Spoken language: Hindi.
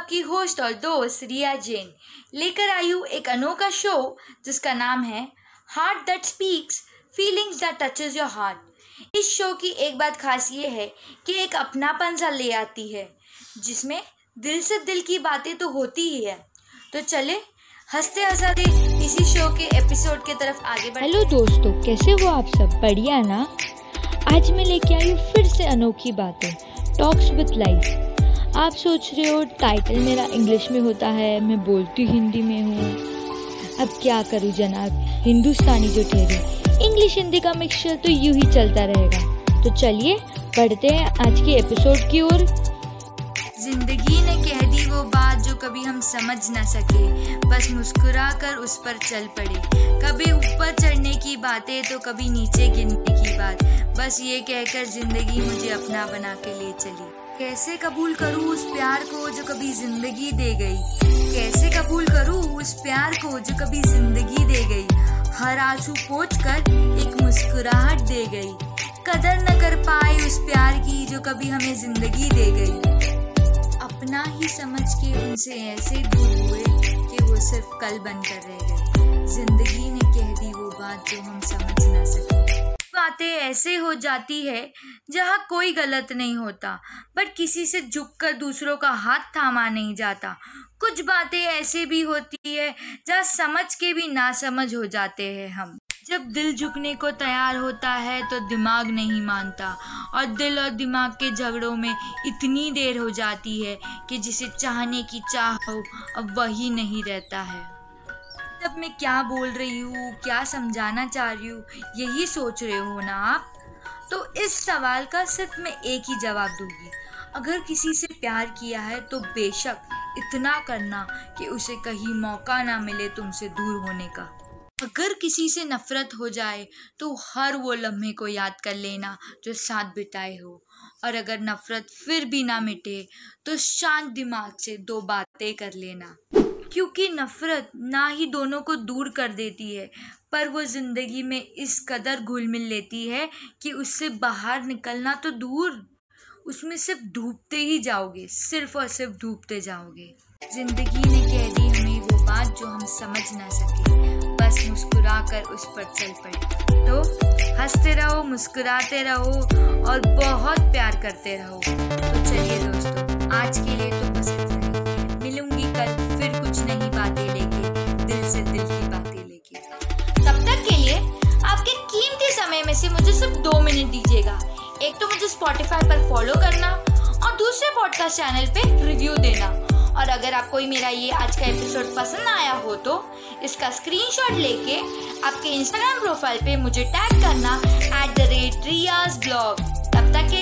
आपकी होस्ट और दोस्त रिया जैन। लेकर आई हूँ एक अनोखा शो जिसका नाम है heart that speaks feelings that touches your heart इस शो की एक बात खास ये है कि एक अपनापन सा ले आती है जिसमें दिल से दिल की बातें तो होती ही है। तो चले हँसते हंसाते इसी शो के एपिसोड के तरफ़ आगे बढ़ हेलो दोस्तों कैसे हो आप सब? बढ़िया ना? आज मैं लेके आई हूँ फिर से अनोखी बातें। टॉक्स विद लाइफ आप सोच रहे हो टाइटल मेरा इंग्लिश में होता है, मैं बोलती हिंदी में हूँ। अब क्या करूँ जनाब? हिंदुस्तानी जो ठहरी। इंग्लिश हिंदी का मिक्सचर तो यूँ ही चलता रहेगा। तो चलिए पढ़ते हैं आज के एपिसोड की ओर। ज़िंदगी ने कह दी वो बात जो कभी हम समझ ना सके। बस मुस्कुरा कर उस पर चल पड़े। कभी ऊपर चढ़ने की बातें तो कभी नीचे गिरने की बात। बस ये कहकर ज़िंदगी मुझे अपना बना के ले चली। कैसे कबूल करूँ उस प्यार को जो कभी ज़िंदगी दे गई? कैसे कबूल करूँ उस प्यार को जो कभी ज़िंदगी दे गई? हर आँसू पोच कर एक मुस्कुराहट दे गई। कदर न कर पाए उस प्यार की जो कभी हमें ज़िंदगी दे गई। अपना ही समझ के उनसे ऐसे दूर हुए कि वो सिर्फ़ कल बनकर रह गए। ज़िंदगी ने कह दी वो बात जो हम समझ ना सके। बातें ऐसे हो जाती है जहाँ कोई गलत नहीं होता बट किसी से झुककर दूसरों का हाथ थामा नहीं जाता। कुछ बातें ऐसे भी होती है जहाँ समझ के भी ना समझ हो जाते हैं हम। जब दिल झुकने को तैयार होता है तो दिमाग नहीं मानता और दिल और दिमाग के झगड़ों में इतनी देर हो जाती है कि जिसे चाहने की चाह हो, अब वही नहीं रहता है। तब मैं क्या बोल रही हूँ, क्या समझाना चाह रही हूँ, यही सोच रहे हो ना आप? तो इस सवाल का सिर्फ़ मैं एक ही जवाब दूँगी। अगर किसी से प्यार किया है तो बेशक इतना करना कि उसे कहीं मौका ना मिले तुमसे दूर होने का। अगर किसी से नफरत हो जाए तो हर वो लम्हे को याद कर लेना जो साथ बिताए हो। और अगर नफरत फिर भी ना मिटे तो शांत दिमाग से दो बातें कर लेना। क्योंकि नफरत ना ही दोनों को दूर कर देती है, पर वो ज़िंदगी में इस कदर घुल मिल लेती है कि उससे बाहर निकलना तो दूर। उसमें सिर्फ़ डूबते ही जाओगे, सिर्फ़ और सिर्फ़ डूबते जाओगे। ज़िंदगी ने कह दी हमें वो बात जो हम समझ ना सके, बस मुस्कुरा कर उस पर चल पड़े। तो हँसते रहो, मुस्कुराते रहो और बहुत प्यार करते रहो। तो चलिए दोस्तों, आज के लिए तो बस इतना से दिल की बातें लेके तब तक के लिए आपके कीमती समय में से मुझे सिर्फ़ दो मिनट दीजिएगा। एक तो मुझे स्पॉटिफाई पर फॉलो करना और दूसरे पॉडकास्ट चैनल पे रिव्यू देना। और अगर आपको मेरा ये आज का एपिसोड पसंद आया हो तो इसका स्क्रीनशॉट लेके आपके इंस्टाग्राम प्रोफ़ाइल पे मुझे टैग करना at the rate Riyaz blog तब तक के